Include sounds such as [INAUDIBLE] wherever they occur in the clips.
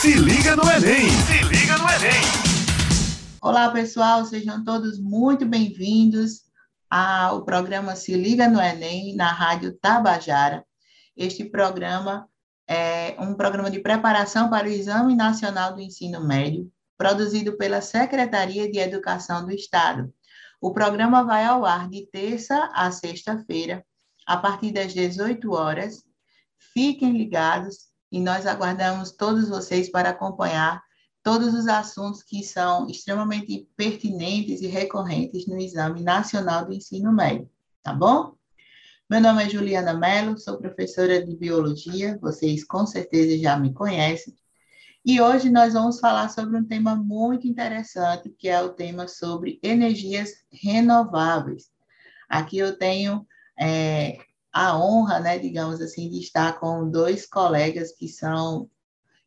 Se liga no Enem! Se liga no Enem! Olá, pessoal, sejam todos muito bem-vindos ao programa Se Liga no Enem, na Rádio Tabajara. Este programa é um programa de preparação para o Exame Nacional do Ensino Médio, produzido pela Secretaria de Educação do Estado. O programa vai ao ar de terça a sexta-feira, a partir das 18 horas. Fiquem ligados e nós aguardamos todos vocês para acompanhar todos os assuntos que são extremamente pertinentes e recorrentes no Exame Nacional do Ensino Médio, tá bom? Meu nome é Juliana Mello, sou professora de Biologia, vocês com certeza já me conhecem, e hoje nós vamos falar sobre um tema muito interessante, que é o tema sobre energias renováveis. Aqui eu tenho é, a honra, né, digamos assim, de estar com dois colegas que são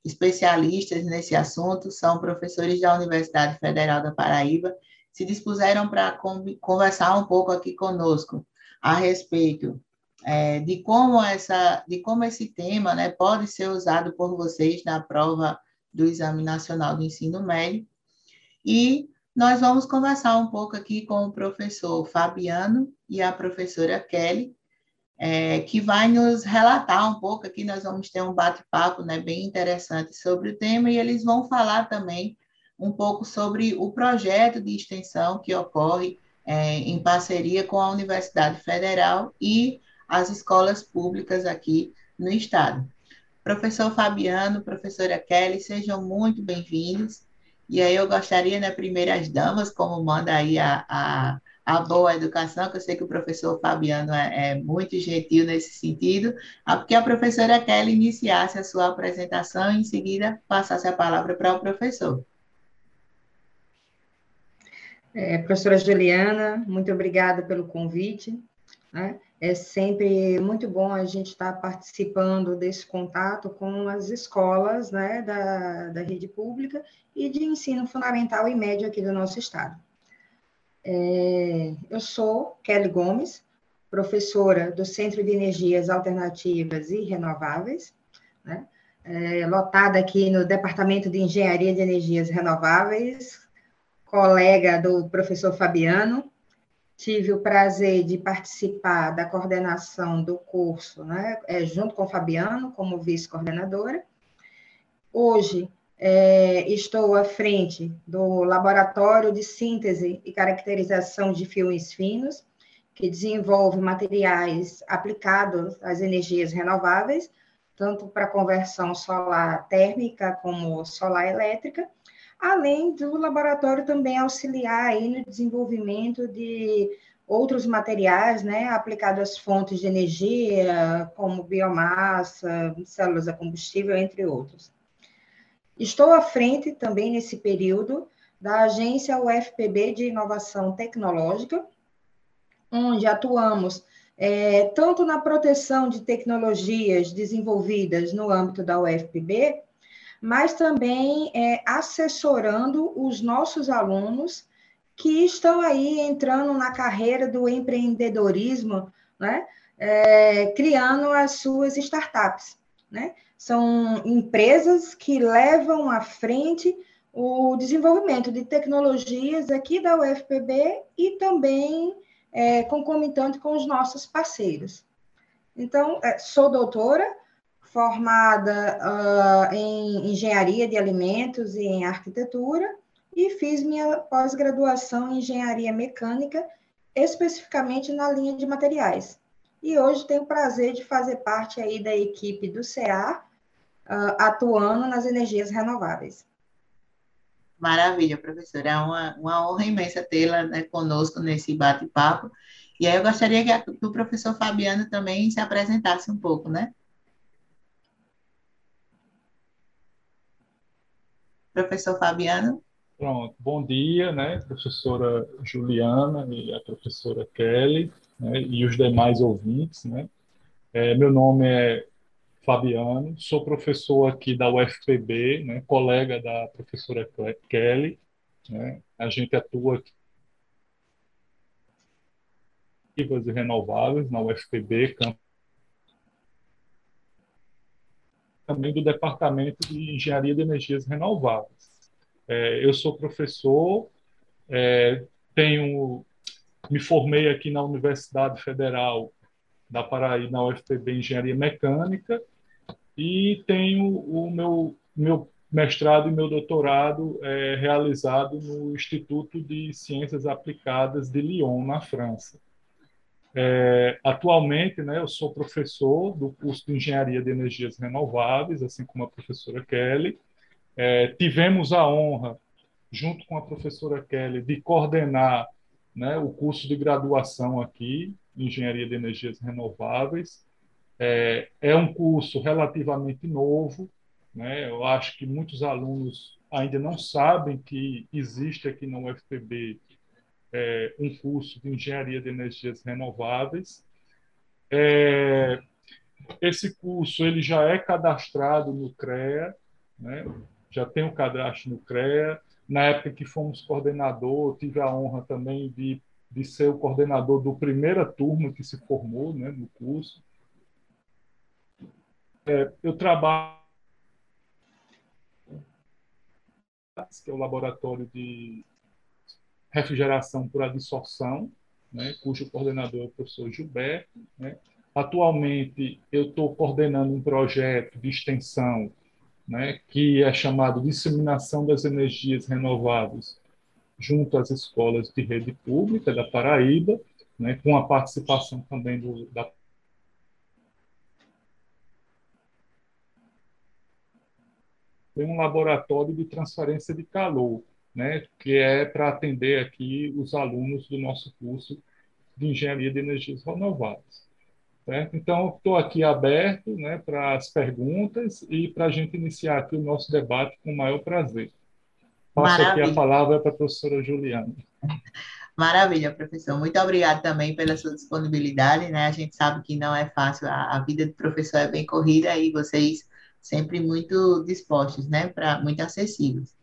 especialistas nesse assunto, são professores da Universidade Federal da Paraíba, se dispuseram para conversar um pouco aqui conosco a respeito é, de como essa, de como esse tema, né, pode ser usado por vocês na prova do Exame Nacional do Ensino Médio. E nós vamos conversar um pouco aqui com o professor Fabiano e a professora Kelly, é, que vai nos relatar um pouco aqui, nós vamos ter um bate-papo né, bem interessante sobre o tema, e eles vão falar também um pouco sobre o projeto de extensão que ocorre é, em parceria com a Universidade Federal e as escolas públicas aqui no estado. Professor Fabiano, professora Kelly, sejam muito bem-vindos. E aí eu gostaria, né, primeiras damas, como manda aí a, a a boa educação, que eu sei que o professor Fabiano é, é muito gentil nesse sentido, porque a professora Kelly iniciasse a sua apresentação e em seguida passasse a palavra para o professor. É, professora Juliana, muito obrigada pelo convite. Né? É sempre muito bom a gente estar participando desse contato com as escolas né, da, da rede pública e de ensino fundamental e médio aqui do nosso estado. É, eu sou Kelly Gomes, professora do Centro de Energias Alternativas e Renováveis, né? é, lotada aqui no Departamento de Engenharia de Energias Renováveis, colega do professor Fabiano. Tive o prazer de participar da coordenação do curso, né, é, junto com o Fabiano, como vice-coordenadora. Hoje, é, estou à frente do Laboratório de Síntese e Caracterização de Filmes Finos, que desenvolve materiais aplicados às energias renováveis, tanto para conversão solar térmica como solar elétrica, além do laboratório também auxiliar aí no desenvolvimento de outros materiais, né, aplicados às fontes de energia, como biomassa, células a combustível, entre outros. Estou à frente também nesse período da agência UFPB de Inovação Tecnológica, onde atuamos é, tanto na proteção de tecnologias desenvolvidas no âmbito da UFPB, mas também é, assessorando os nossos alunos que estão aí entrando na carreira do empreendedorismo, né, é, criando as suas startups. Né? São empresas que levam à frente o desenvolvimento de tecnologias aqui da UFPB e também é, concomitante com os nossos parceiros. Então, é, sou doutora, formada uh, em engenharia de alimentos e em arquitetura, e fiz minha pós-graduação em engenharia mecânica, especificamente na linha de materiais. E hoje tenho o prazer de fazer parte aí da equipe do CEAR, uh, atuando nas energias renováveis. Maravilha, professora. É uma, uma honra imensa tê-la né, conosco nesse bate-papo. E aí eu gostaria que, a, que, o professor Fabiano também se apresentasse um pouco, né? Professor Fabiano. Pronto, bom dia, né, professora Juliana e a professora Kelly, né, e os demais ouvintes, né. É, meu nome é Fabiano, sou professor aqui da UFPB, né, colega da professora Kelly. Né, a gente atua aqui e renováveis na UFPB, também do Departamento de Engenharia de Energias Renováveis. É, eu sou professor, é, tenho me formei aqui na Universidade Federal da Paraíba, na UFPB, Engenharia Mecânica, e tenho o meu, meu mestrado e meu doutorado é, realizado no Instituto de Ciências Aplicadas de Lyon, na França. É, atualmente, né, eu sou professor do curso de Engenharia de Energias Renováveis, assim como a professora Kelly. É, tivemos a honra, junto com a professora Kelly, de coordenar né, o curso de graduação aqui, Engenharia de Energias Renováveis. É, é um curso relativamente novo, né? eu acho que muitos alunos ainda não sabem que existe aqui na UFPB é, um curso de Engenharia de Energias Renováveis. É, esse curso ele já é cadastrado no CREA, né? já tem o um cadastro no CREA, na época que fomos coordenador, tive a honra também de, de ser o coordenador do primeira turma que se formou né, no curso. É, eu trabalho que é o laboratório de refrigeração por adsorção, né, cujo coordenador é o professor Gilberto. Né. Atualmente, eu estou coordenando um projeto de extensão né, que é chamado Disseminação das Energias Renováveis junto às escolas de rede pública da Paraíba, né, com a participação também do, da tem um laboratório de transferência de calor, né, que é para atender aqui os alunos do nosso curso de Engenharia de Energias Renováveis. Certo? Então, estou aqui aberto né, para as perguntas e para a gente iniciar aqui o nosso debate com o maior prazer. Passo Maravilha. aqui a palavra para a professora Juliana. [LAUGHS] Maravilha, professor. Muito obrigada também pela sua disponibilidade. Né? A gente sabe que não é fácil, a, a vida do professor é bem corrida e vocês sempre muito dispostos, né? Pra, muito acessíveis.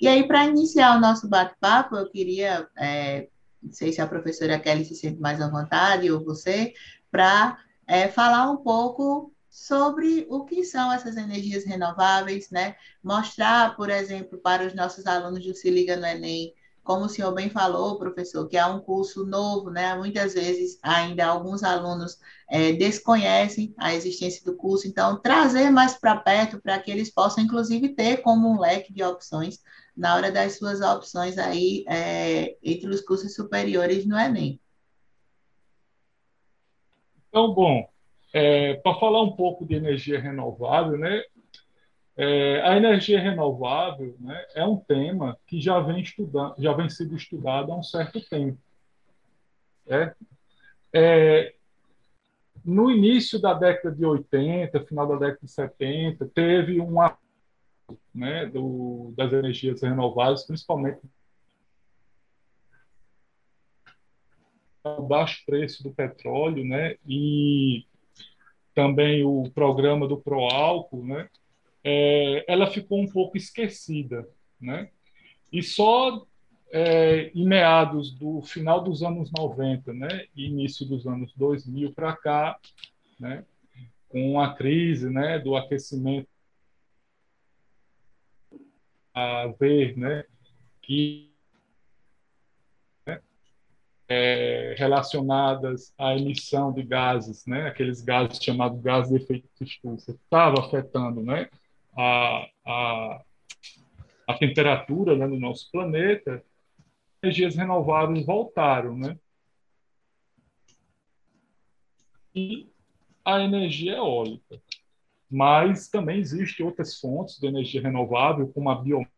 E aí, para iniciar o nosso bate-papo, eu queria, é, não sei se a professora Kelly se sente mais à vontade ou você, para é, falar um pouco sobre o que são essas energias renováveis, né? Mostrar, por exemplo, para os nossos alunos do Se Liga no Enem, como o senhor bem falou, professor, que é um curso novo, né? Muitas vezes ainda alguns alunos é, desconhecem a existência do curso, então trazer mais para perto para que eles possam, inclusive, ter como um leque de opções na hora das suas opções aí é, entre os cursos superiores no Enem. Então, bom, é, para falar um pouco de energia renovável, né, é, a energia renovável né, é um tema que já vem, estudando, já vem sendo estudado há um certo tempo. É, é, no início da década de 80, final da década de 70, teve um né, do, das energias renováveis, principalmente o baixo preço do petróleo, né, e também o programa do Proálcool, né, é, ela ficou um pouco esquecida, né, e só é, em meados do final dos anos 90, né, início dos anos 2000 para cá, né, com a crise, né, do aquecimento a ver, né, que é, relacionadas à emissão de gases, né, aqueles gases chamados gases de efeito estufa, estava afetando né, a, a, a temperatura né, no nosso planeta, energias renováveis voltaram. Né? E a energia eólica. Mas também existem outras fontes de energia renovável, como a biomassa,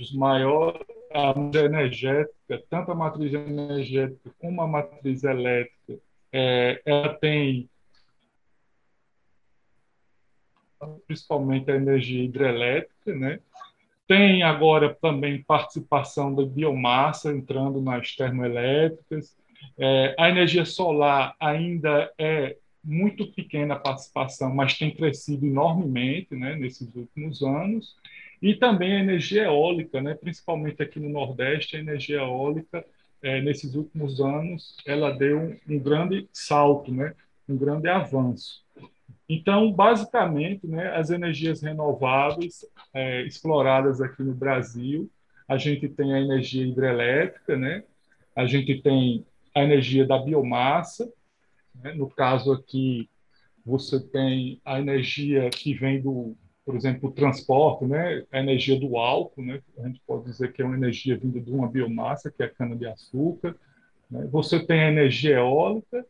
dos maiores a matriz energética, tanto a matriz energética como a matriz elétrica, é, ela tem principalmente a energia hidrelétrica, né? Tem agora também participação da biomassa entrando nas termoelétricas. É, a energia solar ainda é muito pequena a participação, mas tem crescido enormemente né, nesses últimos anos. E também a energia eólica, né? principalmente aqui no Nordeste, a energia eólica é, nesses últimos anos, ela deu um, grande salto, né? um grande avanço. Então, basicamente, né, as energias renováveis é, exploradas aqui no Brasil, a gente tem a energia hidrelétrica, né, a gente tem a energia da biomassa, né, no caso aqui, você tem a energia que vem do, por exemplo, o transporte, né, a energia do álcool, né, a gente pode dizer que é uma energia vinda de uma biomassa, que é a cana-de-açúcar. Né, você tem a energia eólica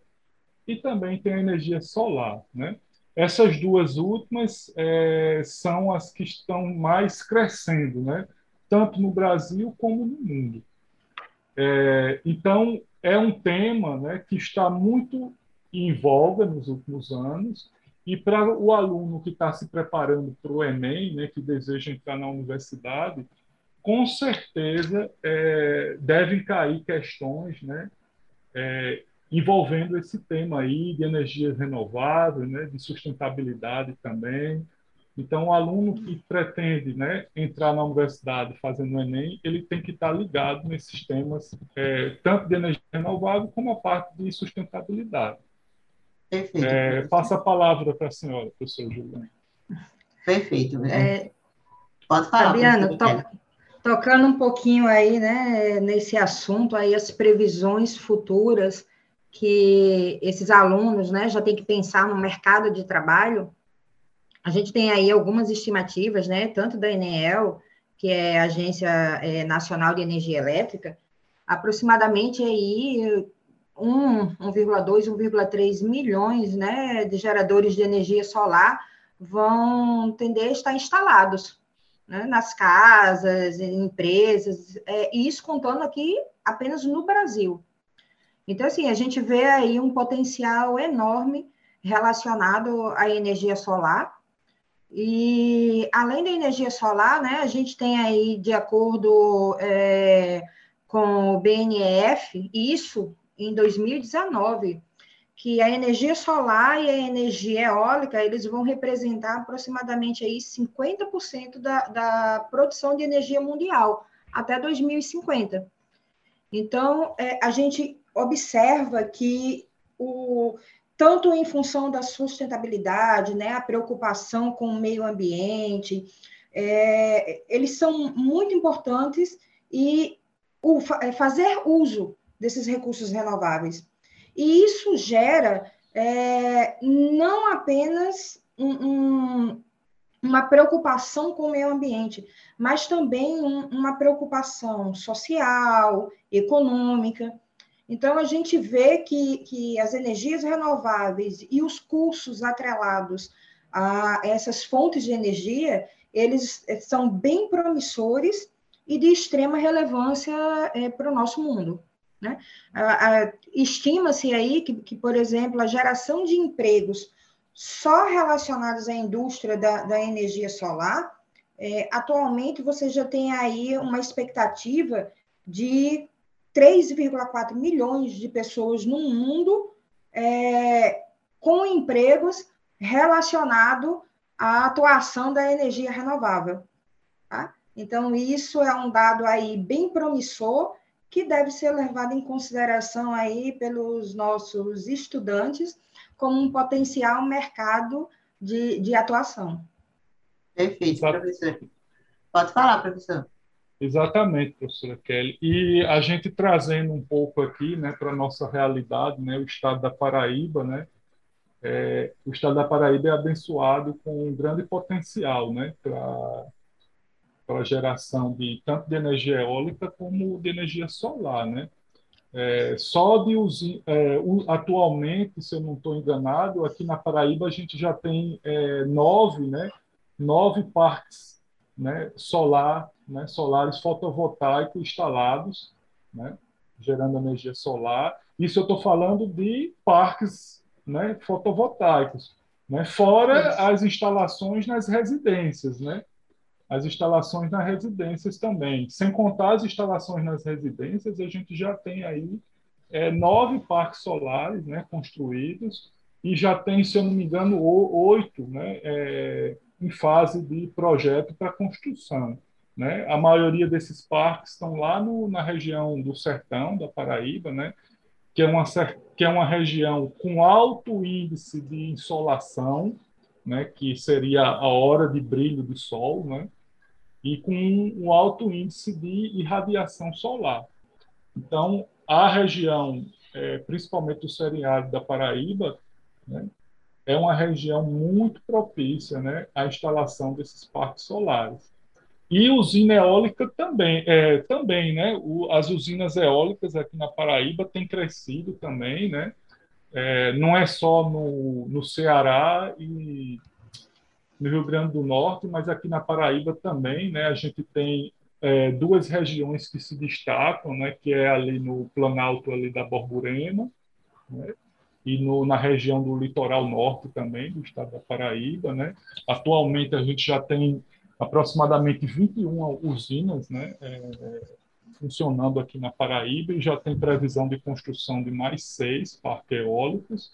e também tem a energia solar. Né? Essas duas últimas é, são as que estão mais crescendo, né? tanto no Brasil como no mundo. É, então, é um tema né, que está muito em voga nos últimos anos, e para o aluno que está se preparando para o Enem, né, que deseja entrar na universidade, com certeza é, devem cair questões né, é, envolvendo esse tema aí de energias renováveis, né, de sustentabilidade também. Então, o aluno que pretende né, entrar na universidade fazendo o Enem, ele tem que estar ligado nesses temas, é, tanto de energia renovável como a parte de sustentabilidade. Perfeito. É, passa a palavra para a senhora, professora Juliana. Perfeito. É, Pode falar. Fabiana, to, tocando um pouquinho aí, né, nesse assunto aí, as previsões futuras que esses alunos né, já têm que pensar no mercado de trabalho, a gente tem aí algumas estimativas, né, tanto da Enel, que é a Agência é, Nacional de Energia Elétrica, aproximadamente aí 1,2, 1,3 milhões né, de geradores de energia solar vão tender a estar instalados né, nas casas, em empresas, é, e isso contando aqui apenas no Brasil. Então, assim, a gente vê aí um potencial enorme relacionado à energia solar. E além da energia solar, né, a gente tem aí, de acordo é, com o BNF, isso em 2019, que a energia solar e a energia eólica, eles vão representar aproximadamente aí 50% da, da produção de energia mundial até 2050. Então, é, a gente observa que o tanto em função da sustentabilidade, né, a preocupação com o meio ambiente, é, eles são muito importantes e o, é, fazer uso desses recursos renováveis. E isso gera é, não apenas um, um, uma preocupação com o meio ambiente, mas também um, uma preocupação social, econômica. Então, a gente vê que, que as energias renováveis e os cursos atrelados a essas fontes de energia, eles eh, são bem promissores e de extrema relevância é, para o nosso mundo. Né? Estima-se aí que, que, por exemplo, a geração de empregos só relacionados à indústria da, da energia solar, é, atualmente você já tem aí uma expectativa de 3,4 milhões de pessoas no mundo é, com empregos relacionados à atuação da energia renovável. Tá? Então, isso é um dado aí bem promissor que deve ser levado em consideração aí pelos nossos estudantes como um potencial mercado de, de atuação. Perfeito, professor. Pode falar, professor. Exatamente, professora Kelly. E a gente trazendo um pouco aqui, né, para a nossa realidade, né, o estado da Paraíba, né, é, o estado da Paraíba é abençoado com um grande potencial, né, para a geração de tanto de energia eólica como de energia solar, né. É, só de é, atualmente, se eu não estou enganado, aqui na Paraíba a gente já tem é, nove, né, nove parques né, solar né, solares fotovoltaicos instalados, né, gerando energia solar. Isso eu estou falando de parques né, fotovoltaicos, né, fora as instalações nas residências, né, as instalações nas residências também. Sem contar as instalações nas residências, a gente já tem aí é, nove parques solares né, construídos e já tem, se eu não me engano, oito né, é, em fase de projeto para construção. né? A maioria desses parques estão lá no, na região do sertão da Paraíba, né? Que é uma que é uma região com alto índice de insolação, né? Que seria a hora de brilho do sol, né? E com um alto índice de irradiação solar. Então, a região, é, principalmente o semiárido da Paraíba, né, é uma região muito propícia né, à instalação desses parques solares. E usina eólica também, é, também né? O, as usinas eólicas aqui na Paraíba têm crescido também, né? É, não é só no, no Ceará e no Rio Grande do Norte, mas aqui na Paraíba também, né? A gente tem é, duas regiões que se destacam, né? Que é ali no Planalto ali da Borborema, né? e no, na região do litoral norte também do estado da Paraíba, né? Atualmente a gente já tem aproximadamente 21 usinas né, é, funcionando aqui na Paraíba e já tem previsão de construção de mais seis parques eólicos.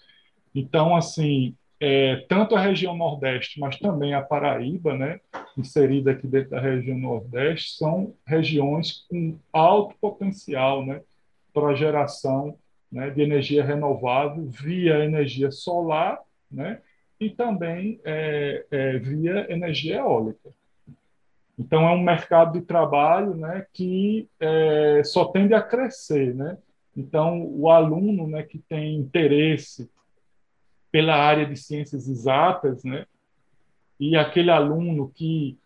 Então, assim, é, tanto a região Nordeste, mas também a Paraíba, né, inserida aqui dentro da região Nordeste, são regiões com alto potencial né, para geração né, de energia renovável via energia solar né, e também é, é, via energia eólica. Então, é um mercado de trabalho né, que é, só tende a crescer. Né? Então, o aluno né, que tem interesse pela área de ciências exatas, né, e aquele aluno que,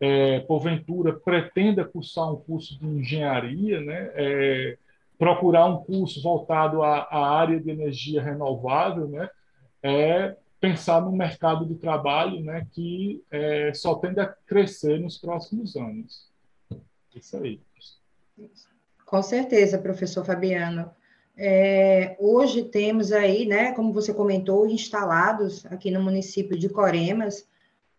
é, porventura, pretenda cursar um curso de engenharia, né, é, procurar um curso voltado à, à, área de energia renovável, né, é pensar no mercado de trabalho né, que é, só tende a crescer nos próximos anos. Isso aí. Com certeza, professor Fabiano. É, hoje temos aí, né, como você comentou, instalados aqui no município de Coremas,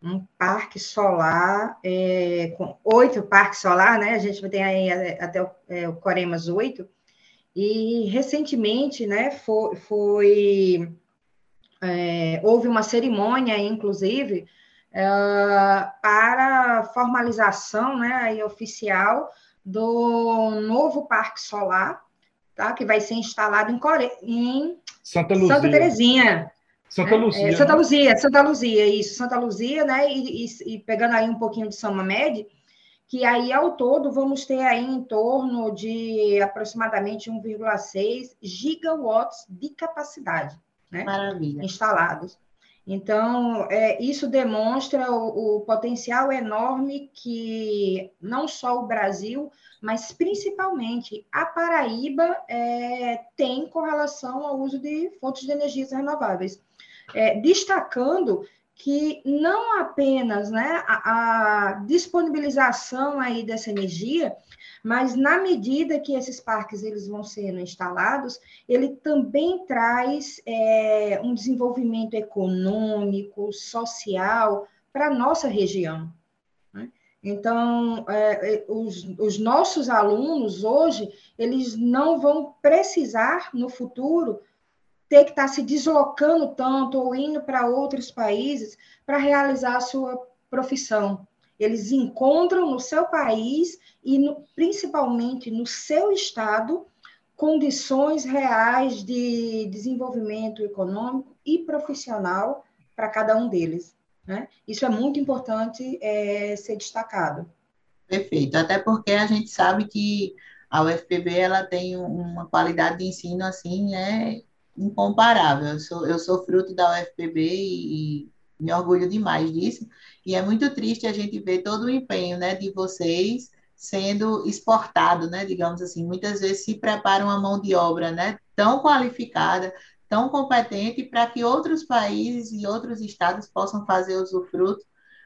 um parque solar, é, com oito parques solar, né? A gente tem aí até o, é, o Coremas 8, e recentemente, né, foi, foi é, houve uma cerimônia, inclusive, é, para formalização né, aí, oficial do novo parque solar, tá, que vai ser instalado em, Core... em Santa, Luzia. Santa Terezinha. Santa é, Luzia. É, Santa né? Luzia, Santa Luzia, isso, Santa Luzia, né? E, e, e, pegando aí um pouquinho de São Mamed, que aí ao todo vamos ter aí em torno de aproximadamente 1,6 gigawatts de capacidade né? Maravilha. instalados. Então, é, isso demonstra o, o, potencial enorme que não só o Brasil, mas principalmente a Paraíba é, tem com relação ao uso de fontes de energias renováveis. É, destacando que não apenas né, a, a disponibilização aí dessa energia, mas na medida que esses parques eles vão sendo instalados, ele também traz é, um desenvolvimento econômico, social para a nossa região. Né? Então, é, os, os nossos alunos hoje, eles não vão precisar no futuro ter que estar se deslocando tanto ou indo para outros países para realizar a sua profissão. Eles encontram no seu país e no, principalmente no seu estado condições reais de desenvolvimento econômico e profissional para cada um deles. Né? Isso é muito importante é, ser destacado. Perfeito, até porque a gente sabe que a UFPB ela tem uma qualidade de ensino assim é incomparável. Eu sou, eu sou fruto da UFPB e, e me orgulho demais disso. E é muito triste a gente ver todo o empenho né, de vocês sendo exportado, né, digamos assim. Muitas vezes se prepara uma mão de obra né, tão qualificada, tão competente, para que outros países e outros estados possam fazer usufruto,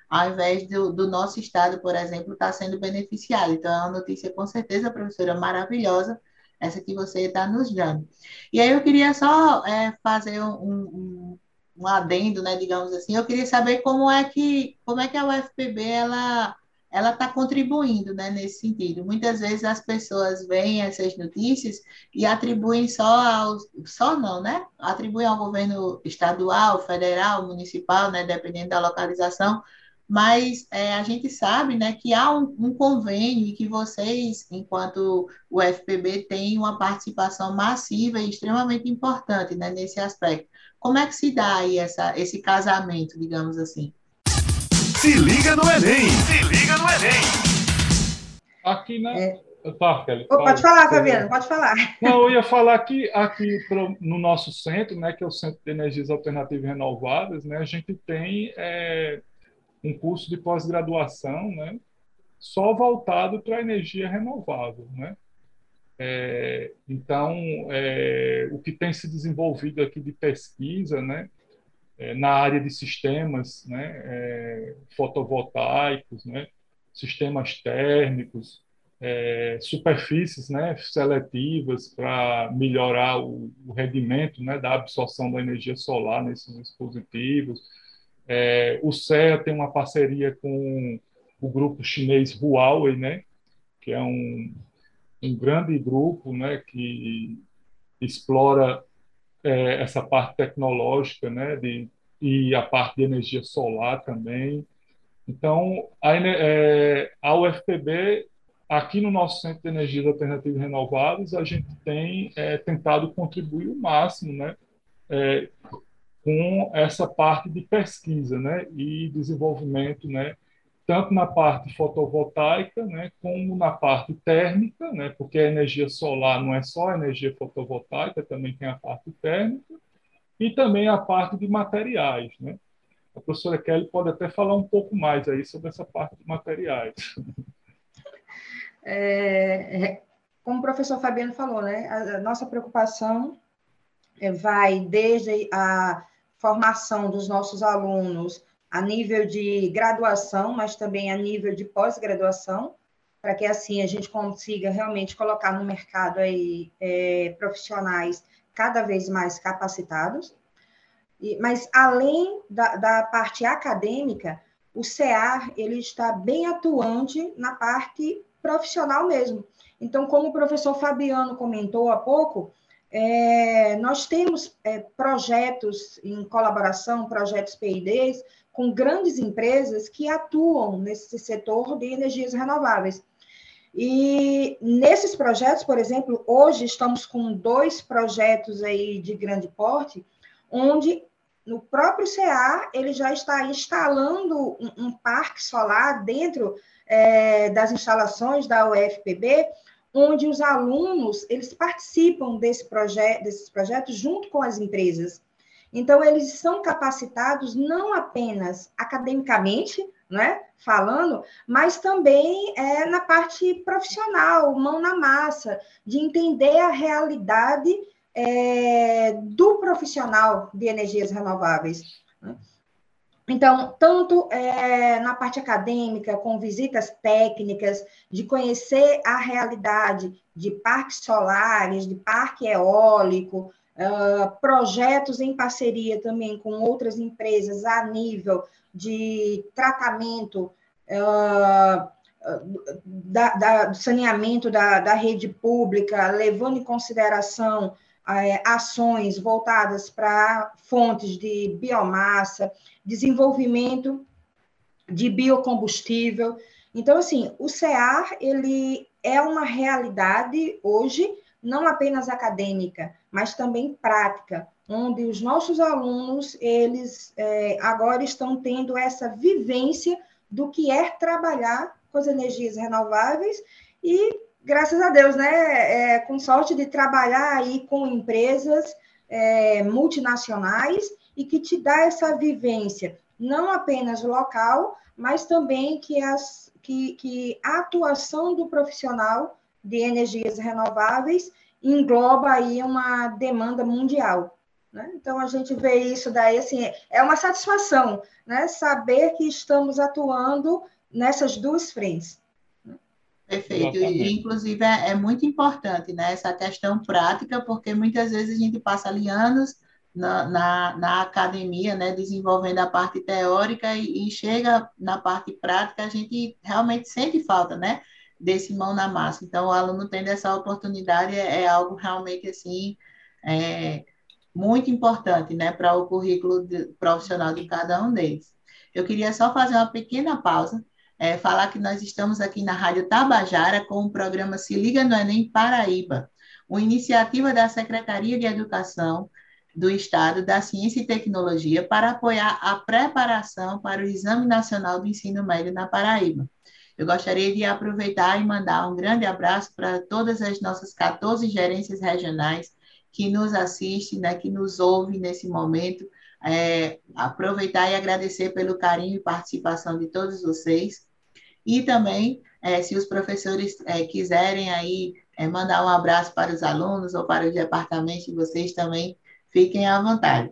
ao invés do, do nosso estado, por exemplo, estar tá sendo beneficiado. Então, é uma notícia, com certeza, professora, maravilhosa, essa que você está nos dando. E aí eu queria só é, fazer um, um, um, adendo, né, digamos assim, eu queria saber como é que, como é que a UFPB, ela ela está contribuindo né, nesse sentido. Muitas vezes as pessoas veem essas notícias e atribuem só ao, só não, né? Atribuem ao governo estadual, federal, municipal, né, dependendo da localização, mas é, a gente sabe né, que há um, um, convênio e que vocês, enquanto o FPB, têm uma participação massiva e extremamente importante né, nesse aspecto. Como é que se dá aí essa, esse casamento, digamos assim? Se liga no Enem! Se liga no Enem! Aqui, né? É. Tá, Kelly, oh, pode falar, Fabiano, pode falar. Não, eu ia falar que aqui pro, no nosso centro, né, que é o Centro de Energias Alternativas e Renováveis, né, a gente tem é, um curso de pós-graduação, né, só voltado para a energia renovável, né. É, então, é, o que tem se desenvolvido aqui de pesquisa, né, é, na área de sistemas, né, é, fotovoltaicos, né, sistemas térmicos, é, superfícies né, seletivas para melhorar o, o, rendimento né, da absorção da energia solar nesses dispositivos. É, o CEA tem uma parceria com o grupo chinês Huawei, né, que é um, um grande grupo né, que explora é, essa parte tecnológica né, de, e a parte de energia solar também. Então, a, é, a UFPB Aqui no nosso Centro de Energias Alternativas e Renováveis, a gente tem é, tentado contribuir o máximo né, é, com essa parte de pesquisa né, e desenvolvimento, né, tanto na parte fotovoltaica, né, como na parte térmica, né, porque a energia solar não é só energia fotovoltaica, também tem a parte térmica, e também a parte de materiais. Né. A professora Kelly pode até falar um pouco mais aí sobre essa parte de materiais. É, é, como o professor Fabiano falou, né, a, nossa preocupação vai desde a formação dos nossos alunos a nível de graduação, mas também a nível de pós-graduação, para que assim a gente consiga realmente colocar no mercado aí é, profissionais cada vez mais capacitados. E, mas além da, da parte acadêmica, o CEAR ele está bem atuante na parte profissional mesmo. Então, como o professor Fabiano comentou há pouco, é, nós temos é, projetos em colaboração, projetos PIDs, com grandes empresas que atuam nesse setor de energias renováveis. E nesses projetos, por exemplo, hoje estamos com dois projetos aí de grande porte, onde no próprio CA ele já está instalando um, um parque solar dentro é, das instalações da UFPB, onde os alunos eles participam desse projeto, desses projetos junto com as empresas. Então, eles são capacitados não apenas academicamente, né, falando, mas também é, na parte profissional, mão na massa, de entender a realidade é, do profissional de energias renováveis. Né? Então, tanto é, na parte acadêmica, com visitas técnicas, de conhecer a realidade de parques solares, de parque eólico, uh, projetos em parceria também com outras empresas a nível de tratamento uh, da, da, do saneamento da, da rede pública, levando em consideração ações voltadas para fontes de biomassa, desenvolvimento de biocombustível. Então, assim, o CEAR, ele é uma realidade hoje, não apenas acadêmica, mas também prática, onde os nossos alunos, eles é, agora estão tendo essa vivência do que é trabalhar com as energias renováveis e graças a Deus, né? É, com sorte de trabalhar aí com empresas é, multinacionais e que te dá essa vivência, não apenas local, mas também que, as, que, que a atuação do profissional de energias renováveis engloba aí uma demanda mundial. Né? Então, a gente vê isso daí, assim, é uma satisfação, né? Saber que estamos atuando nessas duas frentes. Perfeito. E, inclusive, é, é, muito importante né, essa questão prática, porque muitas vezes a gente passa ali anos na, na, na academia, né, desenvolvendo a parte teórica e, e, chega na parte prática, a gente realmente sente falta, né, desse mão na massa. Então, o aluno tendo essa oportunidade é, é algo realmente, assim, é, muito importante, né, para o currículo de, profissional de cada um deles. Eu queria só fazer uma pequena pausa, é, falar que nós estamos aqui na Rádio Tabajara com o programa Se Liga no Enem Paraíba, uma iniciativa da Secretaria de Educação do Estado da Ciência e Tecnologia para apoiar a preparação para o Exame Nacional do Ensino Médio na Paraíba. Eu gostaria de aproveitar e mandar um grande abraço para todas as nossas 14 gerências regionais que nos assistem, né, que nos ouvem nesse momento. É, aproveitar e agradecer pelo carinho e participação de todos vocês. E também, é, se os professores é, quiserem aí é, mandar um abraço para os alunos ou para o departamento de vocês também, fiquem à vontade.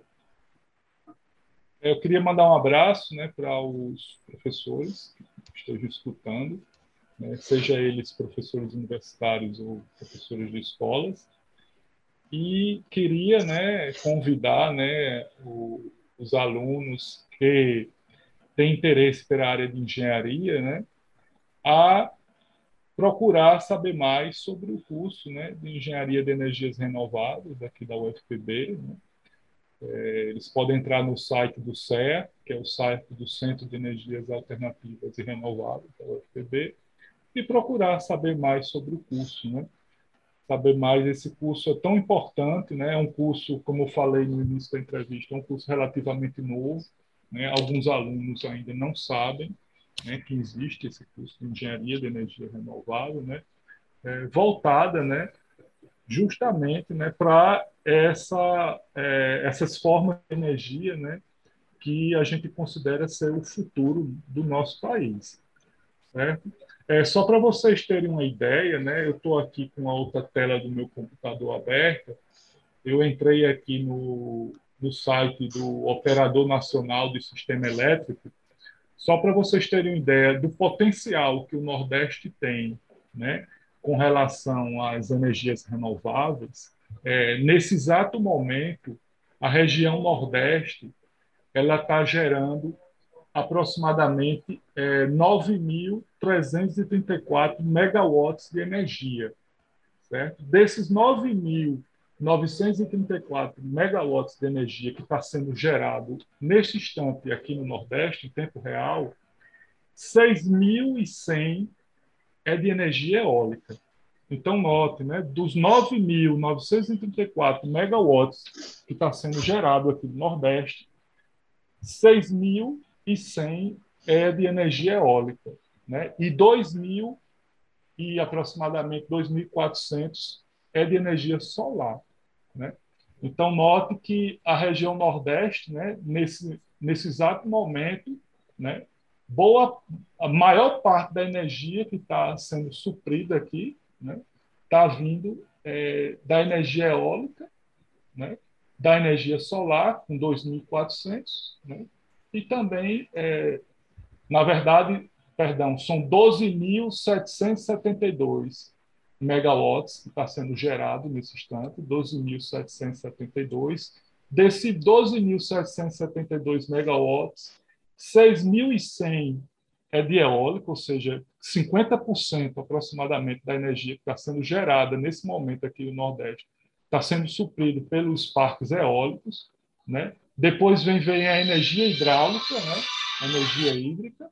Eu queria mandar um abraço né, para os professores que estejam escutando, né, seja eles professores universitários ou professores de escolas, e queria né, convidar né, o, os alunos que têm interesse pela área de engenharia né, a procurar saber mais sobre o curso né, de Engenharia de Energias Renováveis aqui da UFPB. Né. É, eles podem entrar no site do CEA, que é o site do Centro de Energias Alternativas e Renováveis da UFPB, e procurar saber mais sobre o curso. Né saber mais. Esse curso é tão importante, né? É um curso, como eu falei no início da entrevista, é um curso relativamente novo. Né? Alguns alunos ainda não sabem né, que existe esse curso de engenharia de energia renovável, né? É, voltada, né? Justamente, né? Para essa é, essas formas de energia, né? Que a gente considera ser o futuro do nosso país? É, só para vocês terem uma ideia, né, eu estou aqui com a outra tela do meu computador aberta. Eu entrei aqui no, no site do Operador Nacional do Sistema Elétrico, só para vocês terem uma ideia do potencial que o Nordeste tem né, com relação às energias renováveis. É, nesse exato momento, a região Nordeste ela está gerando aproximadamente é, 9.334 megawatts de energia. Certo? Desses 9.934 megawatts de energia que está sendo gerado neste instante aqui no Nordeste, em tempo real, 6.100 é de energia eólica. Então, note, né, dos 9.934 megawatts que está sendo gerado aqui no Nordeste, 6.000 e 100 é de energia eólica, né? E 2.000 e aproximadamente 2.400 é de energia solar, né? Então note que a região Nordeste, né, nesse nesse exato momento, né, boa a maior parte da energia que está sendo suprida aqui, né, está vindo é, da energia eólica, né, da energia solar com 2.400, né, e também, é, na verdade, perdão, são 12.772 megawatts que está sendo gerado nesse instante, 12.772. Desse 12.772 megawatts, 6.100 é de eólico, ou seja, 50% aproximadamente da energia que está sendo gerada nesse momento aqui no Nordeste está sendo suprido pelos parques eólicos, né? Depois vem, vem a energia hidráulica, né? energia hídrica,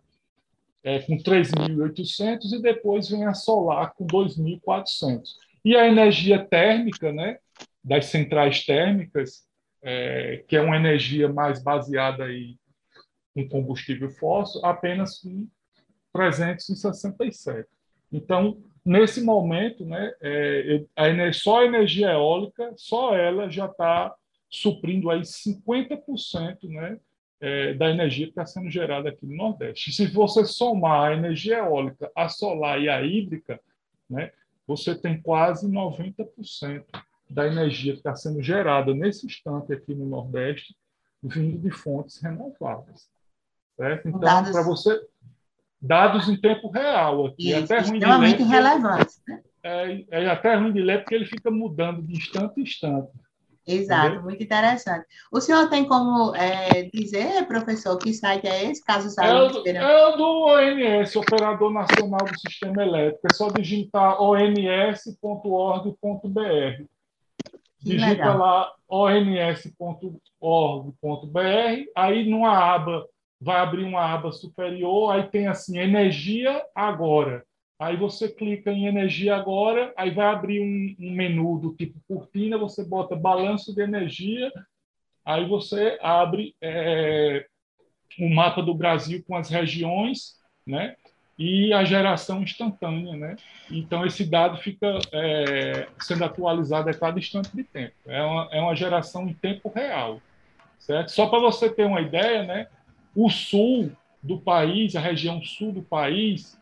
é, com 3.800, e depois vem a solar com 2.400. E a energia térmica, né? das centrais térmicas, é, que é uma energia mais baseada aí em combustível fóssil, apenas com 367. Então, nesse momento, né, é, a, só a energia eólica, só ela já está suprindo aí 50% né, é, da energia que está sendo gerada aqui no Nordeste. Se você somar a energia eólica, a solar e a hídrica, né, você tem quase 90% da energia que está sendo gerada nesse instante aqui no Nordeste vindo de fontes renováveis. Certo? Então, para você dados em tempo real aqui, é Isso, até ruim extremamente relevantes, né? É, é até ruim de ler porque ele fica mudando de instante em instante. Exato, Entendeu? muito interessante. O senhor tem como é, dizer, professor, que site é esse, caso saiba? É, é o do ONS, Operador Nacional do Sistema Elétrico. É só digitar ons.org.br. Digita legal. lá ons.org.br, aí numa aba vai abrir uma aba superior, aí tem assim, energia agora. Aí você clica em energia agora, aí vai abrir um, um menu do tipo cortina, você bota balanço de energia, aí você abre é, o mapa do Brasil com as regiões, né? E a geração instantânea, né? Então esse dado fica é, sendo atualizado a cada instante de tempo. É uma, é uma geração em tempo real, certo? Só para você ter uma ideia, né? O sul do país, a região sul do país,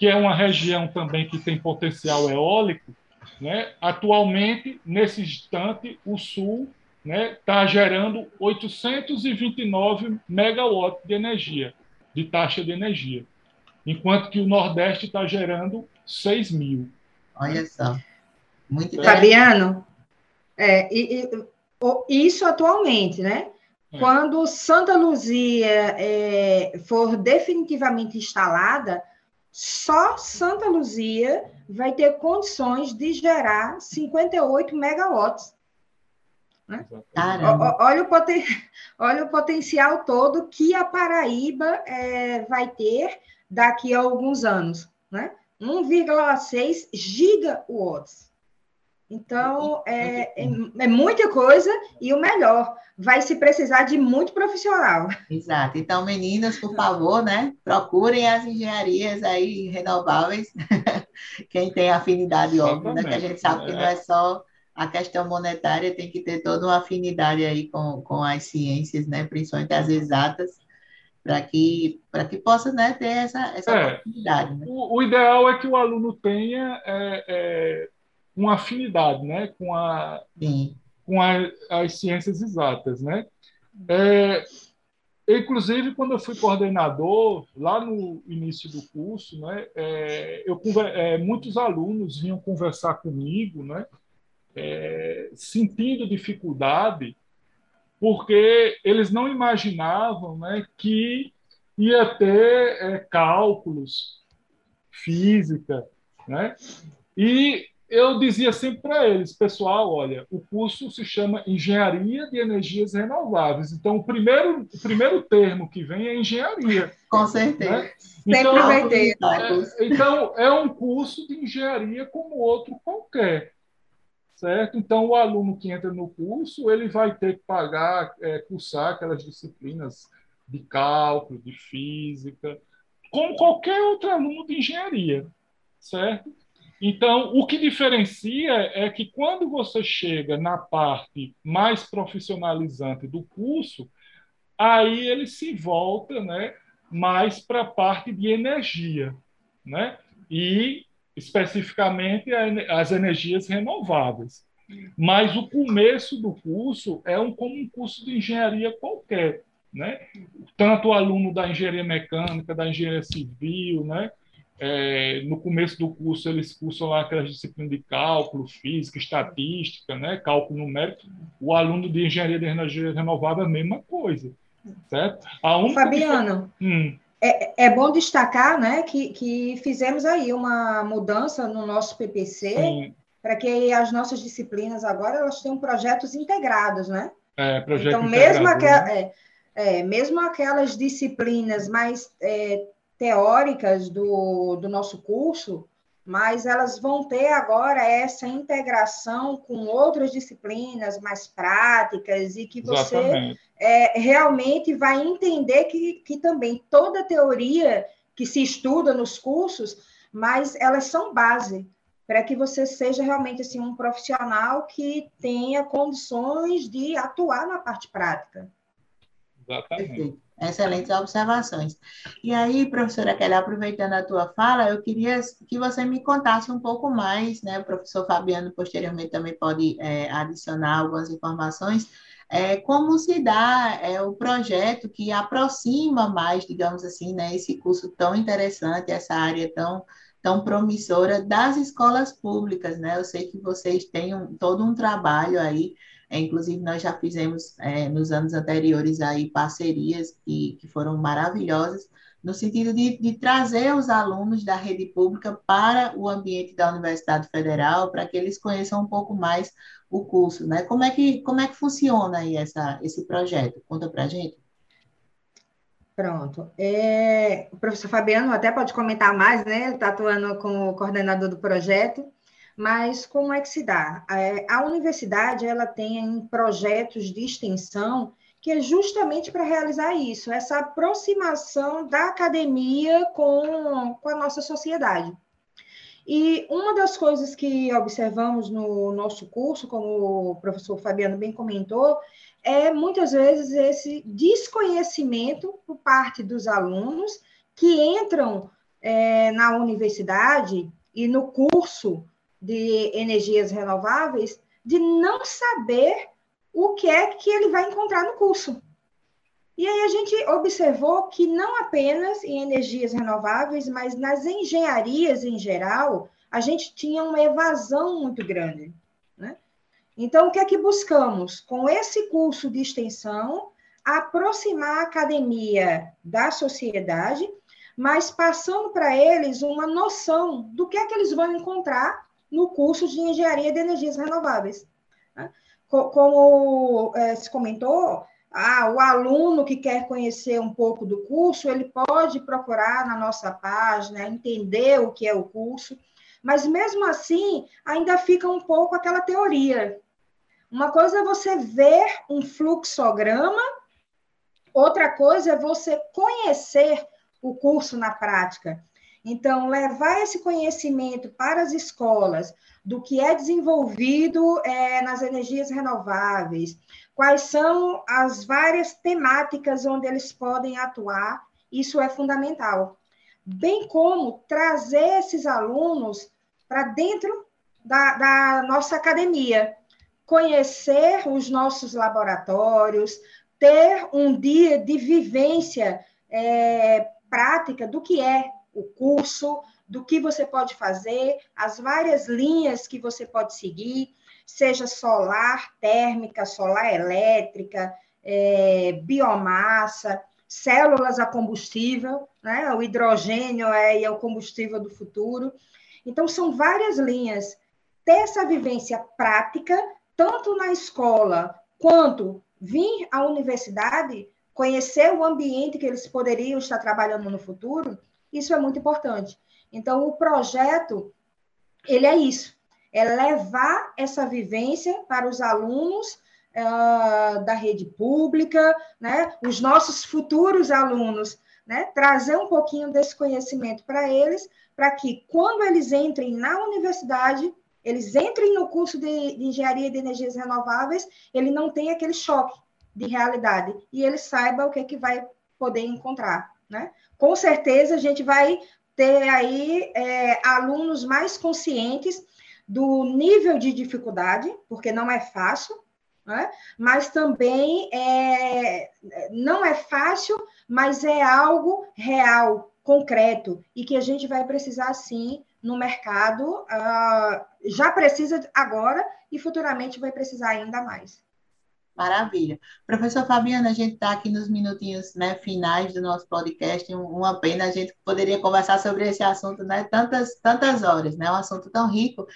que é uma região também que tem potencial eólico, né? Atualmente, nesse instante, o sul está né, tá gerando 829 megawatts de energia, de taxa de energia, enquanto que o Nordeste está gerando 6 mil. Olha só. Muito Fabiano, é, e, e, isso atualmente, né? É. Quando Santa Luzia é, for definitivamente instalada, só Santa Luzia vai ter condições de gerar 58 megawatts. Né? Olha, o poten... [LAUGHS] Olha o potencial todo que a Paraíba é, vai ter daqui a alguns anos. Né? 1,6 gigawatts. Então, é, é, é, muita coisa e o melhor, vai se precisar de muito profissional. Exato. Então, meninas, por favor, né, procurem as engenharias aí renováveis, [LAUGHS] quem tem afinidade, óbvio, né, que a gente sabe que não é só a questão monetária tem que ter toda uma afinidade aí com, com as ciências, né, principalmente as exatas, para que, que possa né, ter essa, essa é, oportunidade. Né? O, o, ideal é que o aluno tenha é, é, uma afinidade né, com, a, com a, as ciências exatas. Né? É, inclusive, quando eu fui coordenador, lá no início do curso, né, é, eu, é, muitos alunos vinham conversar comigo, né, é, sentindo dificuldade, porque eles não imaginavam né, que ia ter é, cálculos, física, né? E eu dizia sempre para eles, pessoal, olha, o curso se chama Engenharia de Energias Renováveis. Então, o primeiro, o primeiro termo que vem é engenharia. [LAUGHS] Com certeza. Né? Então, sempre vai ter. É, então, é um curso de engenharia como outro qualquer certo? Então, o aluno que entra no curso, ele vai ter que pagar, é, cursar aquelas disciplinas de cálculo, de física, como qualquer outro aluno de engenharia, certo? Então, o que diferencia é que quando você chega na parte mais profissionalizante do curso, aí ele se volta, né, mais para a parte de energia, né? E especificamente as energias renováveis. Mas o começo do curso é um, como um curso de engenharia qualquer. Né? Tanto o aluno da engenharia mecânica, da engenharia civil, né? É, no começo do curso eles cursam lá aquelas disciplinas de cálculo, física, estatística, né? cálculo numérico. O aluno de engenharia de energia renovável é a mesma coisa, certo? A única Fabiano, hum. É, é, bom destacar né, que, que fizemos aí uma mudança no nosso PPC para que as nossas disciplinas agora elas tenham projetos integrados, né? É, projeto então, mesmo, aqua, né? é, é, mesmo aquelas disciplinas mais é, teóricas do, do nosso curso, mas elas vão ter agora essa integração com outras disciplinas mais práticas e que você é, realmente vai entender que, que também toda teoria que se estuda nos cursos, mas elas são base para que você seja realmente assim um profissional que tenha condições de atuar na parte prática. Exatamente. Excelentes observações. E aí, professora Kelly, aproveitando a tua fala, eu queria que você me contasse um pouco mais, né? O professor Fabiano posteriormente também pode é, adicionar algumas informações. É, como se dá é, o projeto que aproxima mais, digamos assim, né, esse curso tão interessante, essa área tão, tão promissora das escolas públicas, né? Eu sei que vocês têm um, todo um trabalho aí é, inclusive, nós já fizemos é, nos anos anteriores aí parcerias que, que foram maravilhosas, no sentido de, de, trazer os alunos da rede pública para o ambiente da Universidade Federal, para que eles conheçam um pouco mais o curso, né? Como é que, como é que funciona aí essa, esse projeto? Conta para a gente. Pronto. É, o professor Fabiano até pode comentar mais, né? Está atuando como coordenador do projeto, mas como é que se dá? É, a universidade ela tem projetos de extensão que é justamente para realizar isso, essa aproximação da academia com, com a nossa sociedade. E uma das coisas que observamos no nosso curso, como o professor Fabiano bem comentou, é muitas vezes esse desconhecimento por parte dos alunos que entram é, na universidade e no curso de energias renováveis de não saber o que é que ele vai encontrar no curso. E aí a gente observou que não apenas em energias renováveis, mas nas engenharias em geral, a gente tinha uma evasão muito grande. Né? Então, o que é que buscamos? Com esse curso de extensão, aproximar a academia da sociedade, mas passando para eles uma noção do que é que eles vão encontrar no curso de engenharia de energias renováveis. Né? Como é, se comentou, ah, o aluno que quer conhecer um pouco do curso, ele pode procurar na nossa página, entender o que é o curso, mas mesmo assim, ainda fica um pouco aquela teoria. Uma coisa é você ver um fluxograma, outra coisa é você conhecer o curso na prática. Então, levar esse conhecimento para as escolas do que é desenvolvido é, nas energias renováveis, quais são as várias temáticas onde eles podem atuar, isso é fundamental. Bem como trazer esses alunos para dentro da, da nossa academia, conhecer os nossos laboratórios, ter um dia de vivência é, prática do que é o curso, do que você pode fazer, as várias linhas que você pode seguir, seja solar, térmica, solar elétrica, é, biomassa, células a combustível, né? o hidrogênio é, é o combustível do futuro. Então, são várias linhas. Ter essa vivência prática, tanto na escola quanto vir à universidade, conhecer o ambiente que eles poderiam estar trabalhando no futuro, isso é muito importante. Então, o projeto, ele é isso, é levar essa vivência para os alunos uh, da rede pública, né? os nossos futuros alunos, né? trazer um pouquinho desse conhecimento para eles, para que, quando eles entrem na universidade, eles entrem no curso de, de engenharia de energias renováveis, ele não tenha aquele choque de realidade e ele saiba o que, é que vai poder encontrar. Né? Com certeza a gente vai ter aí é, alunos mais conscientes do nível de dificuldade, porque não é fácil, né? mas também é, não é fácil, mas é algo real, concreto, e que a gente vai precisar sim no mercado, uh, já precisa agora e futuramente vai precisar ainda mais. Maravilha. Professor Fabiano, a gente está aqui nos minutinhos né, finais do nosso podcast. Uma pena, a gente poderia conversar sobre esse assunto né, tantas, tantas horas, né, um assunto tão rico.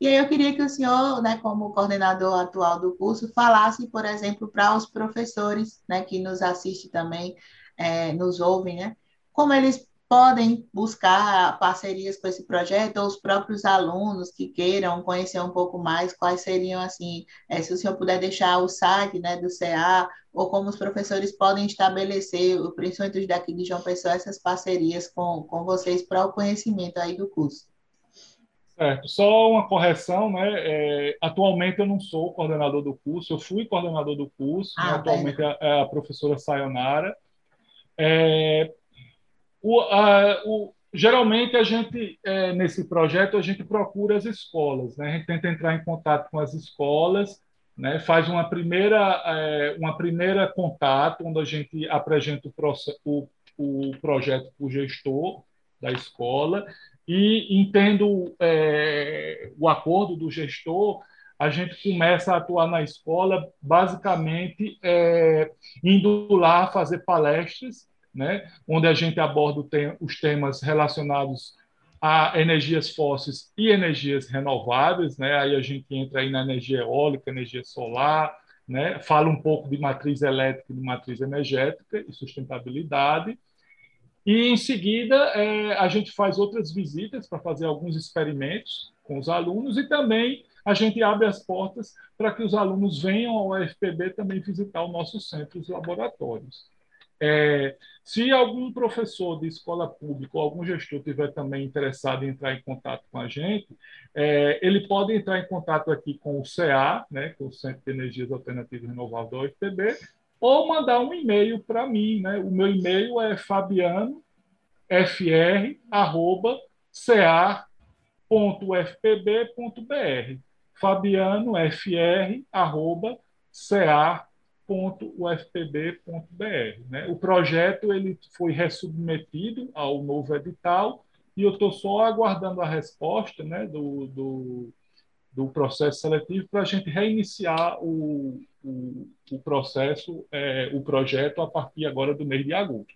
E aí eu queria que o senhor, né, como coordenador atual do curso, falasse, por exemplo, para os professores né, que nos assistem também, é, nos ouvem, né, como eles podem buscar parcerias com esse projeto, ou os próprios alunos que queiram conhecer um pouco mais, quais seriam, assim, é, se o senhor puder deixar o site né, do CA, ou como os professores podem estabelecer, principalmente daqui de João Pessoa, essas parcerias com, com vocês para o conhecimento aí do curso. Certo. Só uma correção, né? É, atualmente eu não sou coordenador do curso, eu fui coordenador do curso, ah, né? atualmente é, é a professora Sayonara. É, o, a, o, geralmente a gente é, nesse projeto a gente procura as escolas, né? A gente tenta entrar em contato com as escolas, né? Faz uma primeira é, uma primeira contato onde a gente apresenta o, o, o projeto para o gestor da escola e entendo é, o acordo do gestor a gente começa a atuar na escola basicamente é, indo lá fazer palestras né, onde a gente aborda os temas relacionados a energias fósseis e energias renováveis, né? Aí a gente entra aí na energia eólica, energia solar, né? fala um pouco de matriz elétrica, de matriz energética e sustentabilidade. E, em seguida, é, a gente faz outras visitas para fazer alguns experimentos com os alunos e também a gente abre as portas para que os alunos venham ao UFPB também visitar o nosso centro, os laboratórios. É, se algum professor de escola pública ou algum gestor tiver também interessado em entrar em contato com a gente, é, ele pode entrar em contato aqui com o CA, né, com o Centro de Energias Alternativas Renováveis da UFPB, ou mandar um e-mail para mim. Né? O meu e-mail é fabianofr.ca.ufpb.br fabianofr.ca.ufpb.br www.ufpb.br. Né? O projeto ele foi ressubmetido ao novo edital e eu estou só aguardando a resposta né, do, do, do processo seletivo para a gente reiniciar o, o, o processo, é, o projeto a partir agora do mês de agosto.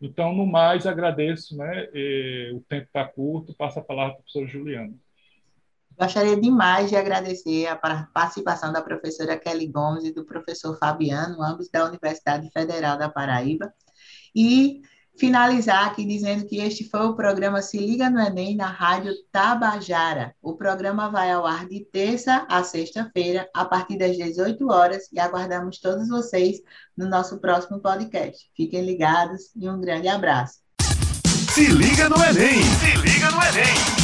Então, no mais, agradeço, né? o tempo está curto, passa a palavra para a professora Juliana. Gostaria demais de agradecer a participação da professora Kelly Gomes e do professor Fabiano, ambos da Universidade Federal da Paraíba, e finalizar aqui dizendo que este foi o programa Se Liga no Enem na Rádio Tabajara. O programa vai ao ar de terça a sexta-feira, a partir das 18 horas, e aguardamos todos vocês no nosso próximo podcast. Fiquem ligados e um grande abraço. Se liga no Enem! Se liga no Enem!